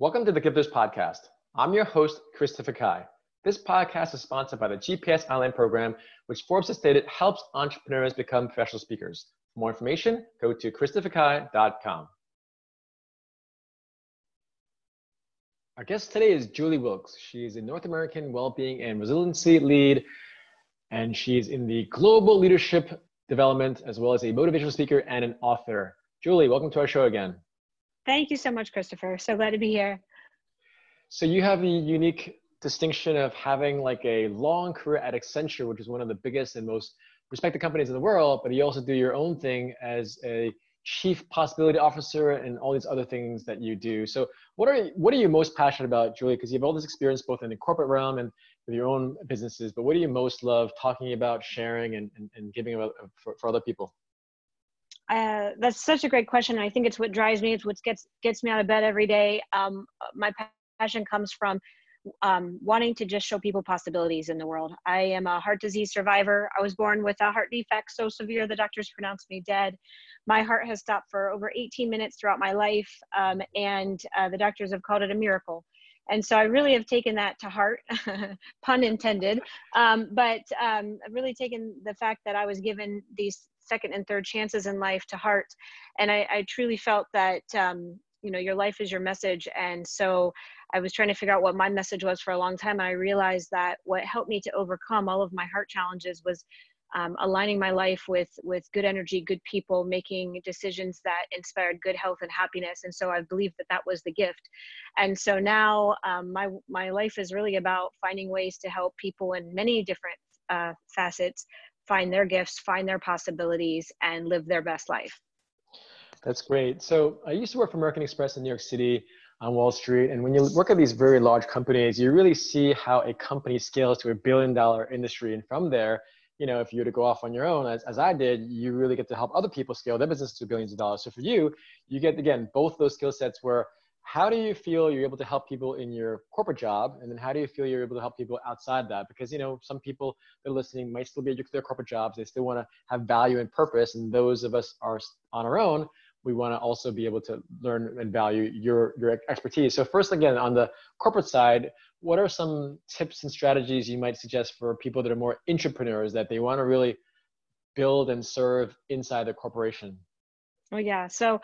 Welcome to the Gifters Podcast. I'm your host, Christopher Kai. This podcast is sponsored by the GPS Online program, which Forbes has stated helps entrepreneurs become professional speakers. For more information, go to christopherkai.com. Our guest today is Julie Wilkes. She is a North American Wellbeing and Resiliency Lead, and she's in the Global Leadership Development, as well as a motivational speaker and an author. Julie, welcome to our show again. Thank you so much, Christopher. So glad to be here. So you have the unique distinction of having like a long career at Accenture, which is one of the biggest and most respected companies in the world, but you also do your own thing as a chief possibility officer and all these other things that you do. So what are what are you most passionate about, Julie? Because you have all this experience both in the corporate realm and with your own businesses, but what do you most love talking about, sharing, and, and, and giving about uh, for, for other people? Uh, that's such a great question. I think it's what drives me. It's what gets gets me out of bed every day. Um, my passion comes from um, wanting to just show people possibilities in the world. I am a heart disease survivor. I was born with a heart defect so severe the doctors pronounced me dead. My heart has stopped for over 18 minutes throughout my life, um, and uh, the doctors have called it a miracle. And so I really have taken that to heart, pun intended. Um, but um, I've really taken the fact that I was given these second and third chances in life to heart. And I, I truly felt that, um, you know, your life is your message. And so I was trying to figure out what my message was for a long time. And I realized that what helped me to overcome all of my heart challenges was um, aligning my life with with good energy good people making decisions that inspired good health and happiness and so i believe that that was the gift and so now um, my my life is really about finding ways to help people in many different uh, facets find their gifts, find their possibilities, and live their best life. That's great. So I used to work for American Express in New York City on Wall Street. And when you work at these very large companies, you really see how a company scales to a billion dollar industry. And from there, you know, if you were to go off on your own, as, as I did, you really get to help other people scale their business to billions of dollars. So for you, you get, again, both those skill sets where how do you feel you're able to help people in your corporate job? And then how do you feel you're able to help people outside that? Because you know some people that are listening might still be at their corporate jobs. They still want to have value and purpose and those of us are on our own we want to also be able to learn and value your your expertise so first again on the corporate side what are some tips and strategies you might suggest for people that are more entrepreneurs that they want to really build and serve inside the corporation Oh yeah. So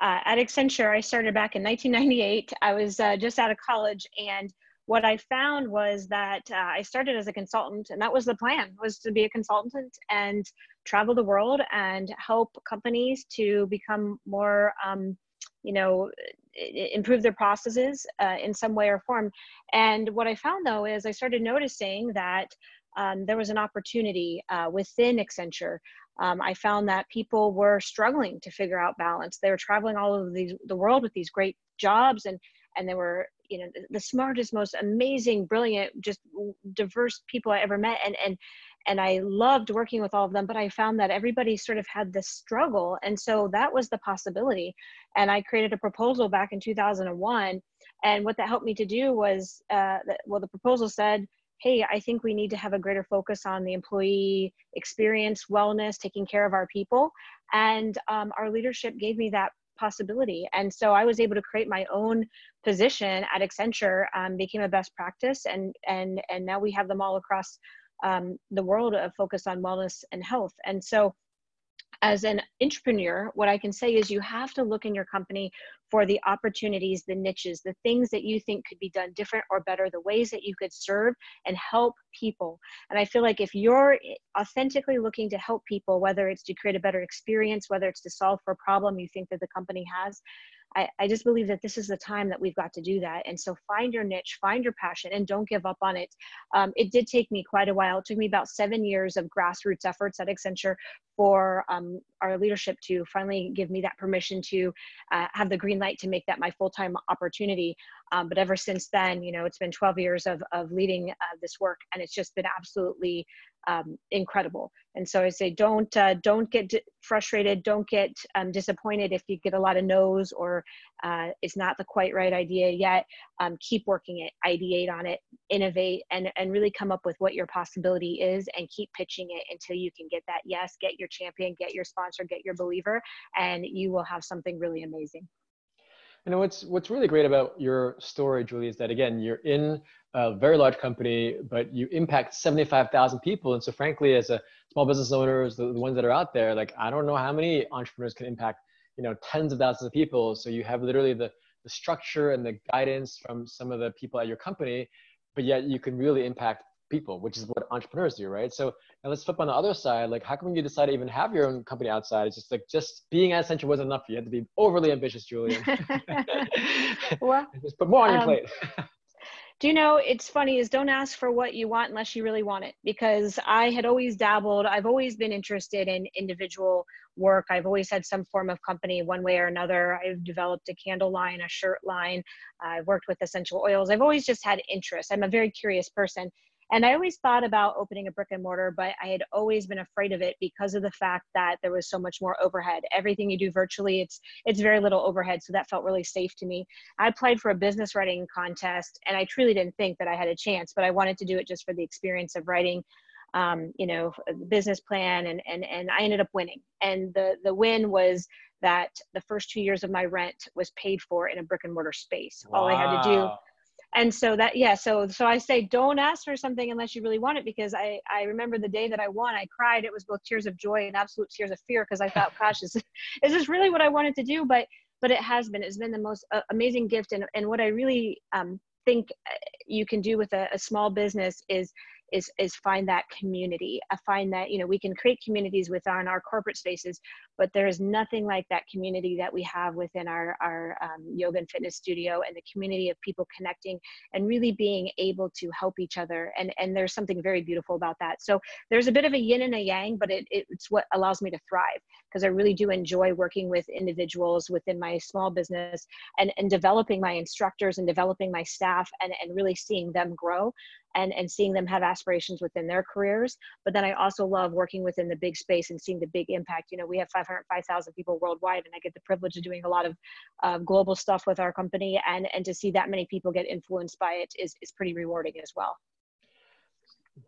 uh, at Accenture, I started back in 1998. I was uh, just out of college, and what I found was that uh, I started as a consultant, and that was the plan: was to be a consultant and travel the world and help companies to become more, um, you know, improve their processes uh, in some way or form. And what I found though is I started noticing that um, there was an opportunity uh, within Accenture um, I found that people were struggling to figure out balance. They were traveling all over these, the world with these great jobs, and and they were you know the, the smartest, most amazing, brilliant, just diverse people I ever met, and and and I loved working with all of them. But I found that everybody sort of had this struggle, and so that was the possibility. And I created a proposal back in 2001, and what that helped me to do was, uh, that, well, the proposal said hey, I think we need to have a greater focus on the employee experience, wellness, taking care of our people. And um, our leadership gave me that possibility. And so I was able to create my own position at Accenture, um, became a best practice, and and and now we have them all across um, the world of focus on wellness and health. And so as an entrepreneur, what I can say is you have to look in your company for the opportunities, the niches, the things that you think could be done different or better, the ways that you could serve and help people. And I feel like if you're authentically looking to help people, whether it's to create a better experience, whether it's to solve for a problem you think that the company has, I, I just believe that this is the time that we've got to do that. And so find your niche, find your passion, and don't give up on it. Um, it did take me quite a while. It took me about seven years of grassroots efforts at Accenture for um, our leadership to finally give me that permission to uh, have the green light to make that my full-time opportunity. Um, but ever since then, you know, it's been 12 years of, of leading uh, this work, and it's just been absolutely um, incredible. And so I say, don't uh, don't get frustrated, don't get um, disappointed if you get a lot of no's or uh, it's not the quite right idea yet. Um, keep working it, ideate on it, innovate, and and really come up with what your possibility is, and keep pitching it until you can get that yes, get your champion, get your sponsor, get your believer, and you will have something really amazing. Know what's what's really great about your story, Julie, is that again you're in a very large company, but you impact 75,000 people. And so, frankly, as a small business owners, the, the ones that are out there, like I don't know how many entrepreneurs can impact you know tens of thousands of people. So you have literally the the structure and the guidance from some of the people at your company, but yet you can really impact people, which is what entrepreneurs do, right? So now let's flip on the other side. Like, how come you decide to even have your own company outside? It's just like just being at Accenture wasn't enough. You had to be overly ambitious, Julian. well, just put more on your um, plate. do you know it's funny is don't ask for what you want unless you really want it because i had always dabbled i've always been interested in individual work. I've always had some form of company one way or another. I've developed a candle line a shirt line. I've worked with essential oils. I've always just had interest. I'm a very curious person and I always thought about opening a brick and mortar, but I had always been afraid of it because of the fact that there was so much more overhead. Everything you do virtually, it's it's very little overhead, so that felt really safe to me. I applied for a business writing contest, and I truly didn't think that I had a chance, but I wanted to do it just for the experience of writing um, you know, business plan and, and, and I ended up winning. And the, the win was that the first two years of my rent was paid for in a brick and mortar space. Wow. All I had to do and so that yeah so so i say don't ask for something unless you really want it because i i remember the day that i won i cried. It was both tears of joy and absolute tears of fear because i thought gosh is, is this really what i wanted to do? But but it has been it's been the most uh, amazing gift. And and what i really um, think uh, you can do with a, a small business is is is find that community i find that you know we can create communities within our corporate spaces but there is nothing like that community that we have within our our um, yoga and fitness studio and the community of people connecting and really being able to help each other. And and there's something very beautiful about that. So there's a bit of a yin and a yang but it, it's what allows me to thrive because i really do enjoy working with individuals within my small business and and developing my instructors and developing my staff and and really seeing them grow and and seeing them have aspirations within their careers but then i also love working within the big space and seeing the big impact you know we have 505000 people worldwide and i get the privilege of doing a lot of uh, global stuff with our company and and to see that many people get influenced by it is is pretty rewarding as well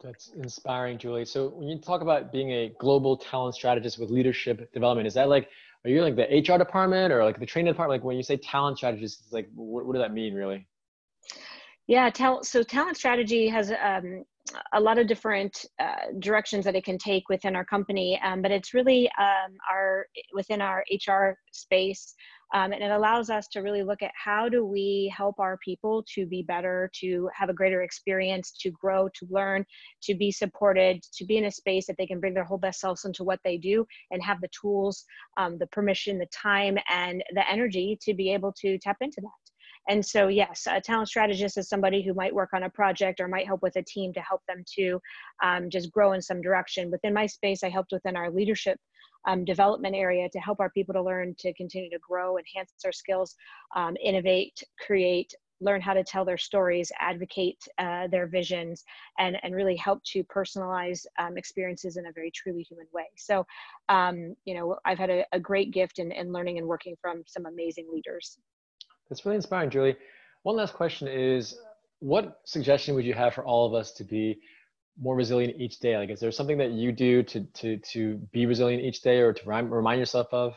that's inspiring, Julie. So when you talk about being a global talent strategist with leadership development, is that like, are you like the HR department or like the training department? Like when you say talent strategist, like, what, what does that mean really? Yeah, tell, so talent strategy has um, a lot of different uh, directions that it can take within our company, um, but it's really um, our within our HR space, um, and it allows us to really look at how do we help our people to be better, to have a greater experience, to grow, to learn, to be supported, to be in a space that they can bring their whole best selves into what they do, and have the tools, um, the permission, the time, and the energy to be able to tap into that. And so, yes, a talent strategist is somebody who might work on a project or might help with a team to help them to um, just grow in some direction. Within my space, I helped within our leadership um, development area to help our people to learn to continue to grow, enhance their skills, um, innovate, create, learn how to tell their stories, advocate uh, their visions, and, and really help to personalize um, experiences in a very truly human way. So, um, you know, I've had a, a great gift in, in learning and working from some amazing leaders. That's really inspiring, Julie. One last question is what suggestion would you have for all of us to be more resilient each day? Like, is there something that you do to, to, to be resilient each day or to remind yourself of?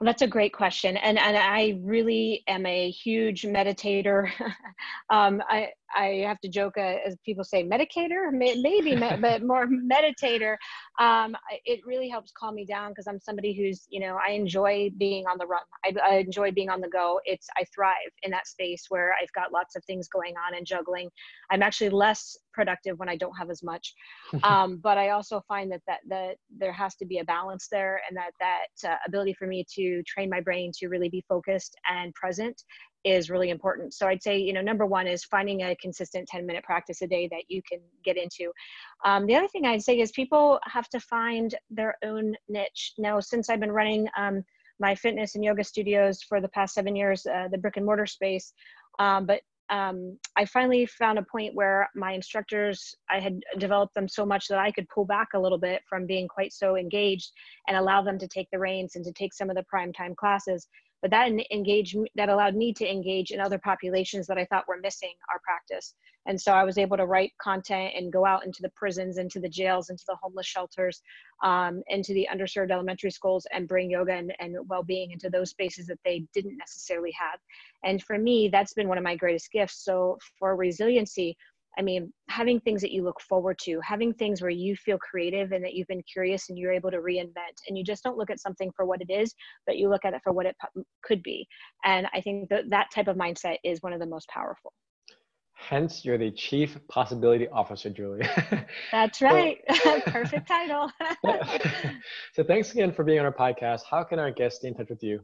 Well, that's a great question. And, and I really am a huge meditator. um, I, I have to joke, uh, as people say, medicator, maybe, but more meditator. Um, it really helps calm me down because I'm somebody who's, you know, I enjoy being on the run. I, I, enjoy being on the go. It's, I thrive in that space where I've got lots of things going on and juggling. I'm actually less productive when I don't have as much. Um, but I also find that, that, that there has to be a balance there and that, that uh, ability for me to train my brain to really be focused and present is really important. So I'd say, you know, number one is finding a consistent 10 minute practice a day that you can get into. Um, the other thing I'd say is people have to find their own niche. Now, since I've been running um, my fitness and yoga studios for the past seven years, uh, the brick and mortar space, um, but um, I finally found a point where my instructors, I had developed them so much that I could pull back a little bit from being quite so engaged and allow them to take the reins and to take some of the prime time classes but that engaged that allowed me to engage in other populations that I thought were missing our practice. And so I was able to write content and go out into the prisons, into the jails, into the homeless shelters, um, into the underserved elementary schools, and bring yoga and, and well-being into those spaces that they didn't necessarily have. And for me, that's been one of my greatest gifts. So for resiliency, I mean, having things that you look forward to, having things where you feel creative and that you've been curious and you're able to reinvent, and you just don't look at something for what it is, but you look at it for what it could be. And I think that that type of mindset is one of the most powerful. Hence, you're the Chief Possibility Officer, Julie. That's right. Perfect title. so, thanks again for being on our podcast. How can our guests stay in touch with you?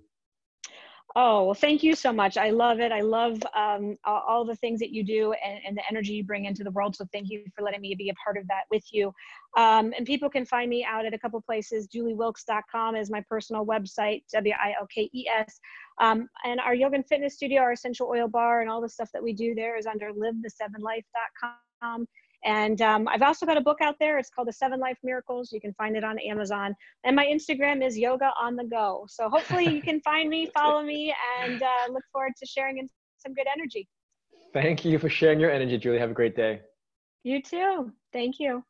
Oh, well, thank you so much. I love it. I love um, all the things that you do and, and, the energy you bring into the world. So thank you for letting me be a part of that with you. Um, and people can find me out at a couple places. JulieWilkes.com is my personal website, W I L K E S. Um, and our yoga and fitness studio, our essential oil bar, and all the stuff that we do there is under livethesevenlife.com. And um, I've also got a book out there. It's called The Seven Life Miracles. You can find it on Amazon. And my Instagram is Yoga on the Go. So hopefully you can find me, follow me, and uh, look forward to sharing in some good energy. Thank you for sharing your energy, Julie. Have a great day. You too. Thank you.